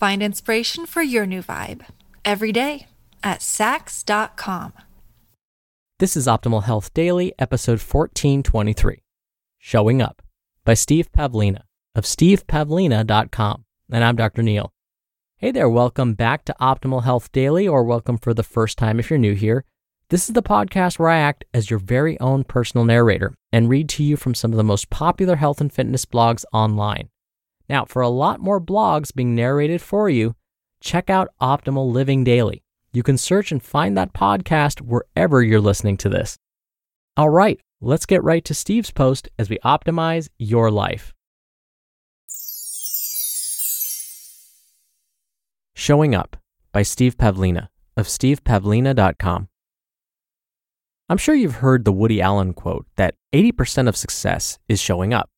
Find inspiration for your new vibe every day at Saks.com. This is Optimal Health Daily, episode 1423 Showing Up by Steve Pavlina of stevepavlina.com. And I'm Dr. Neal. Hey there, welcome back to Optimal Health Daily, or welcome for the first time if you're new here. This is the podcast where I act as your very own personal narrator and read to you from some of the most popular health and fitness blogs online. Now, for a lot more blogs being narrated for you, check out Optimal Living Daily. You can search and find that podcast wherever you're listening to this. All right, let's get right to Steve's post as we optimize your life. Showing Up by Steve Pavlina of stevepavlina.com. I'm sure you've heard the Woody Allen quote that 80% of success is showing up.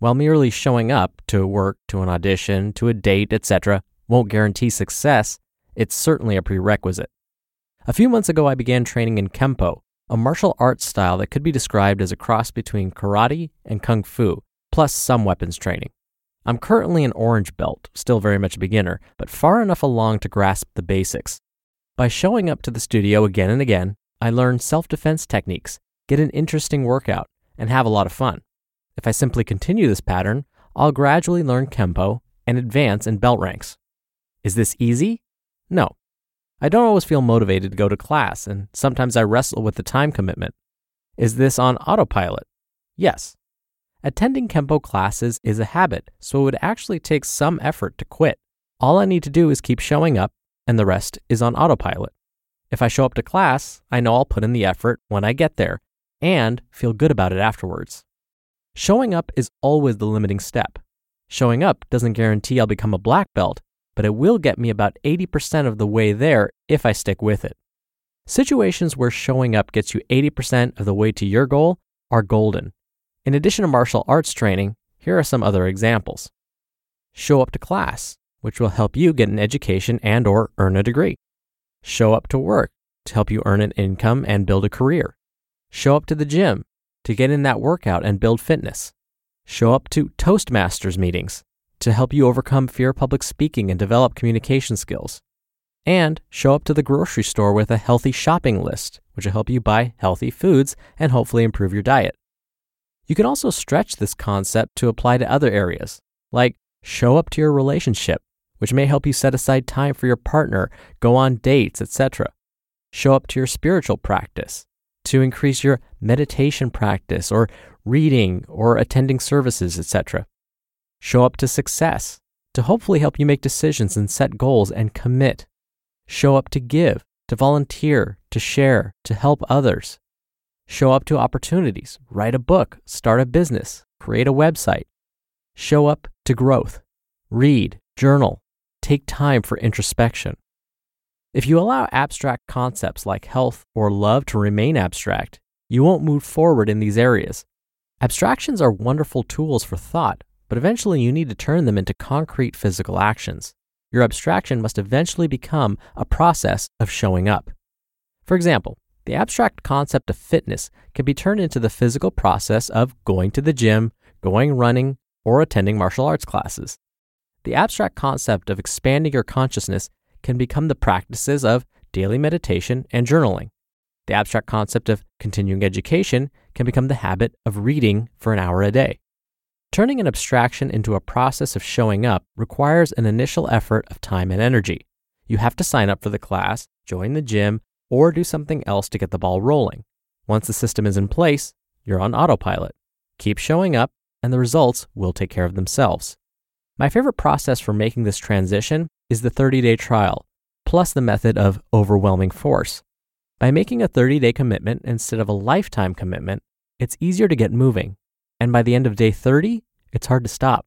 While merely showing up to work, to an audition, to a date, etc., won't guarantee success, it's certainly a prerequisite. A few months ago, I began training in Kempo, a martial arts style that could be described as a cross between karate and kung fu, plus some weapons training. I'm currently an orange belt, still very much a beginner, but far enough along to grasp the basics. By showing up to the studio again and again, I learn self defense techniques, get an interesting workout, and have a lot of fun. If I simply continue this pattern, I'll gradually learn Kempo and advance in belt ranks. Is this easy? No. I don't always feel motivated to go to class, and sometimes I wrestle with the time commitment. Is this on autopilot? Yes. Attending Kempo classes is a habit, so it would actually take some effort to quit. All I need to do is keep showing up, and the rest is on autopilot. If I show up to class, I know I'll put in the effort when I get there and feel good about it afterwards. Showing up is always the limiting step. Showing up doesn't guarantee I'll become a black belt, but it will get me about 80% of the way there if I stick with it. Situations where showing up gets you 80% of the way to your goal are golden. In addition to martial arts training, here are some other examples. Show up to class, which will help you get an education and or earn a degree. Show up to work to help you earn an income and build a career. Show up to the gym to get in that workout and build fitness. Show up to Toastmasters meetings to help you overcome fear of public speaking and develop communication skills. And show up to the grocery store with a healthy shopping list, which will help you buy healthy foods and hopefully improve your diet. You can also stretch this concept to apply to other areas, like show up to your relationship, which may help you set aside time for your partner, go on dates, etc. Show up to your spiritual practice, to increase your meditation practice or reading or attending services, etc. Show up to success, to hopefully help you make decisions and set goals and commit. Show up to give, to volunteer, to share, to help others. Show up to opportunities, write a book, start a business, create a website. Show up to growth, read, journal, take time for introspection. If you allow abstract concepts like health or love to remain abstract, you won't move forward in these areas. Abstractions are wonderful tools for thought, but eventually you need to turn them into concrete physical actions. your abstraction must eventually become a process of showing up. For example, the abstract concept of fitness can be turned into the physical process of going to the gym, going running, or attending martial arts classes. The abstract concept of expanding your consciousness can become the practices of daily meditation and journaling. The abstract concept of continuing education can become the habit of reading for an hour a day. Turning an abstraction into a process of showing up requires an initial effort of time and energy. You have to sign up for the class, join the gym, or do something else to get the ball rolling. Once the system is in place, you're on autopilot. Keep showing up, and the results will take care of themselves. My favorite process for making this transition is the 30 day trial, plus the method of overwhelming force. By making a 30 day commitment instead of a lifetime commitment, it's easier to get moving. And by the end of day 30, it's hard to stop.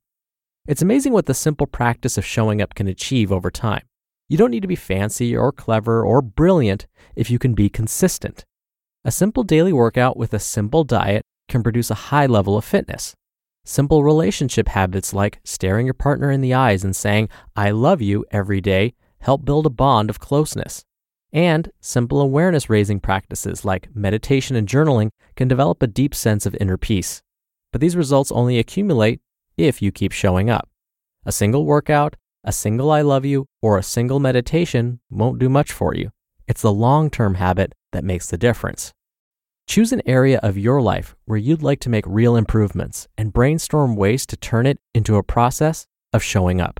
It's amazing what the simple practice of showing up can achieve over time. You don't need to be fancy or clever or brilliant if you can be consistent. A simple daily workout with a simple diet can produce a high level of fitness. Simple relationship habits like staring your partner in the eyes and saying, I love you every day help build a bond of closeness. And simple awareness raising practices like meditation and journaling can develop a deep sense of inner peace. But these results only accumulate if you keep showing up. A single workout, a single I love you, or a single meditation won't do much for you. It's the long term habit that makes the difference. Choose an area of your life where you'd like to make real improvements and brainstorm ways to turn it into a process of showing up.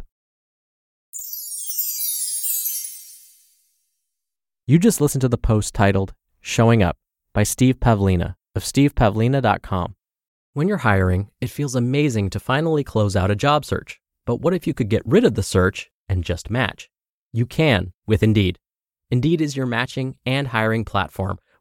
You just listened to the post titled Showing Up by Steve Pavlina of stevepavlina.com. When you're hiring, it feels amazing to finally close out a job search. But what if you could get rid of the search and just match? You can with Indeed. Indeed is your matching and hiring platform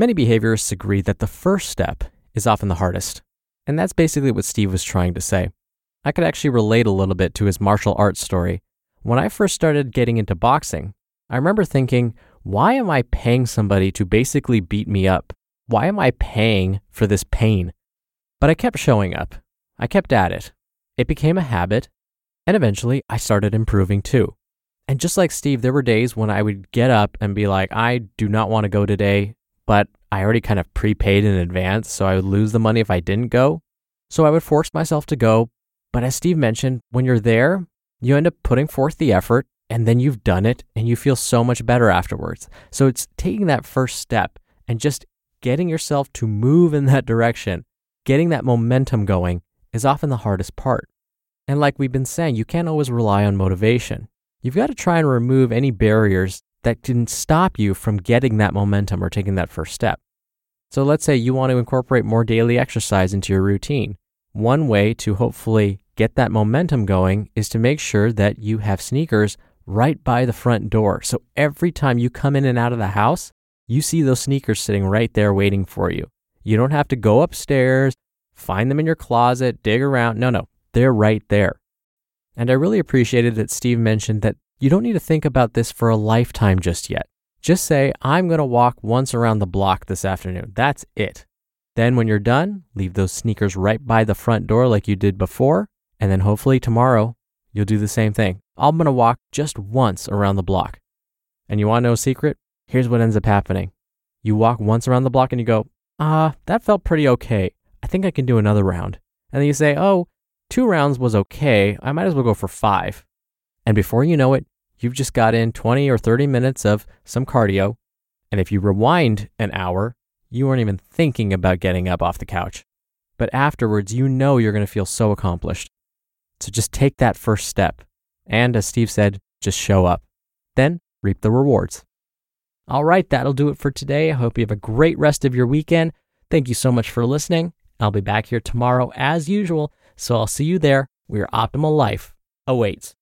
Many behaviorists agree that the first step is often the hardest. And that's basically what Steve was trying to say. I could actually relate a little bit to his martial arts story. When I first started getting into boxing, I remember thinking, why am I paying somebody to basically beat me up? Why am I paying for this pain? But I kept showing up. I kept at it. It became a habit, and eventually I started improving too. And just like Steve, there were days when I would get up and be like, I do not want to go today but I already kind of prepaid in advance, so I would lose the money if I didn't go. So I would force myself to go. But as Steve mentioned, when you're there, you end up putting forth the effort and then you've done it and you feel so much better afterwards. So it's taking that first step and just getting yourself to move in that direction, getting that momentum going is often the hardest part. And like we've been saying, you can't always rely on motivation. You've got to try and remove any barriers that can stop you from getting that momentum or taking that first step. So let's say you want to incorporate more daily exercise into your routine. One way to hopefully get that momentum going is to make sure that you have sneakers right by the front door. So every time you come in and out of the house, you see those sneakers sitting right there waiting for you. You don't have to go upstairs, find them in your closet, dig around. No, no, they're right there. And I really appreciated that Steve mentioned that You don't need to think about this for a lifetime just yet. Just say, I'm going to walk once around the block this afternoon. That's it. Then, when you're done, leave those sneakers right by the front door like you did before. And then hopefully tomorrow, you'll do the same thing. I'm going to walk just once around the block. And you want to know a secret? Here's what ends up happening you walk once around the block and you go, ah, that felt pretty okay. I think I can do another round. And then you say, oh, two rounds was okay. I might as well go for five. And before you know it, you've just got in 20 or 30 minutes of some cardio. And if you rewind an hour, you weren't even thinking about getting up off the couch. But afterwards, you know you're going to feel so accomplished. So just take that first step. And as Steve said, just show up. Then reap the rewards. All right, that'll do it for today. I hope you have a great rest of your weekend. Thank you so much for listening. I'll be back here tomorrow as usual. So I'll see you there where your optimal life awaits.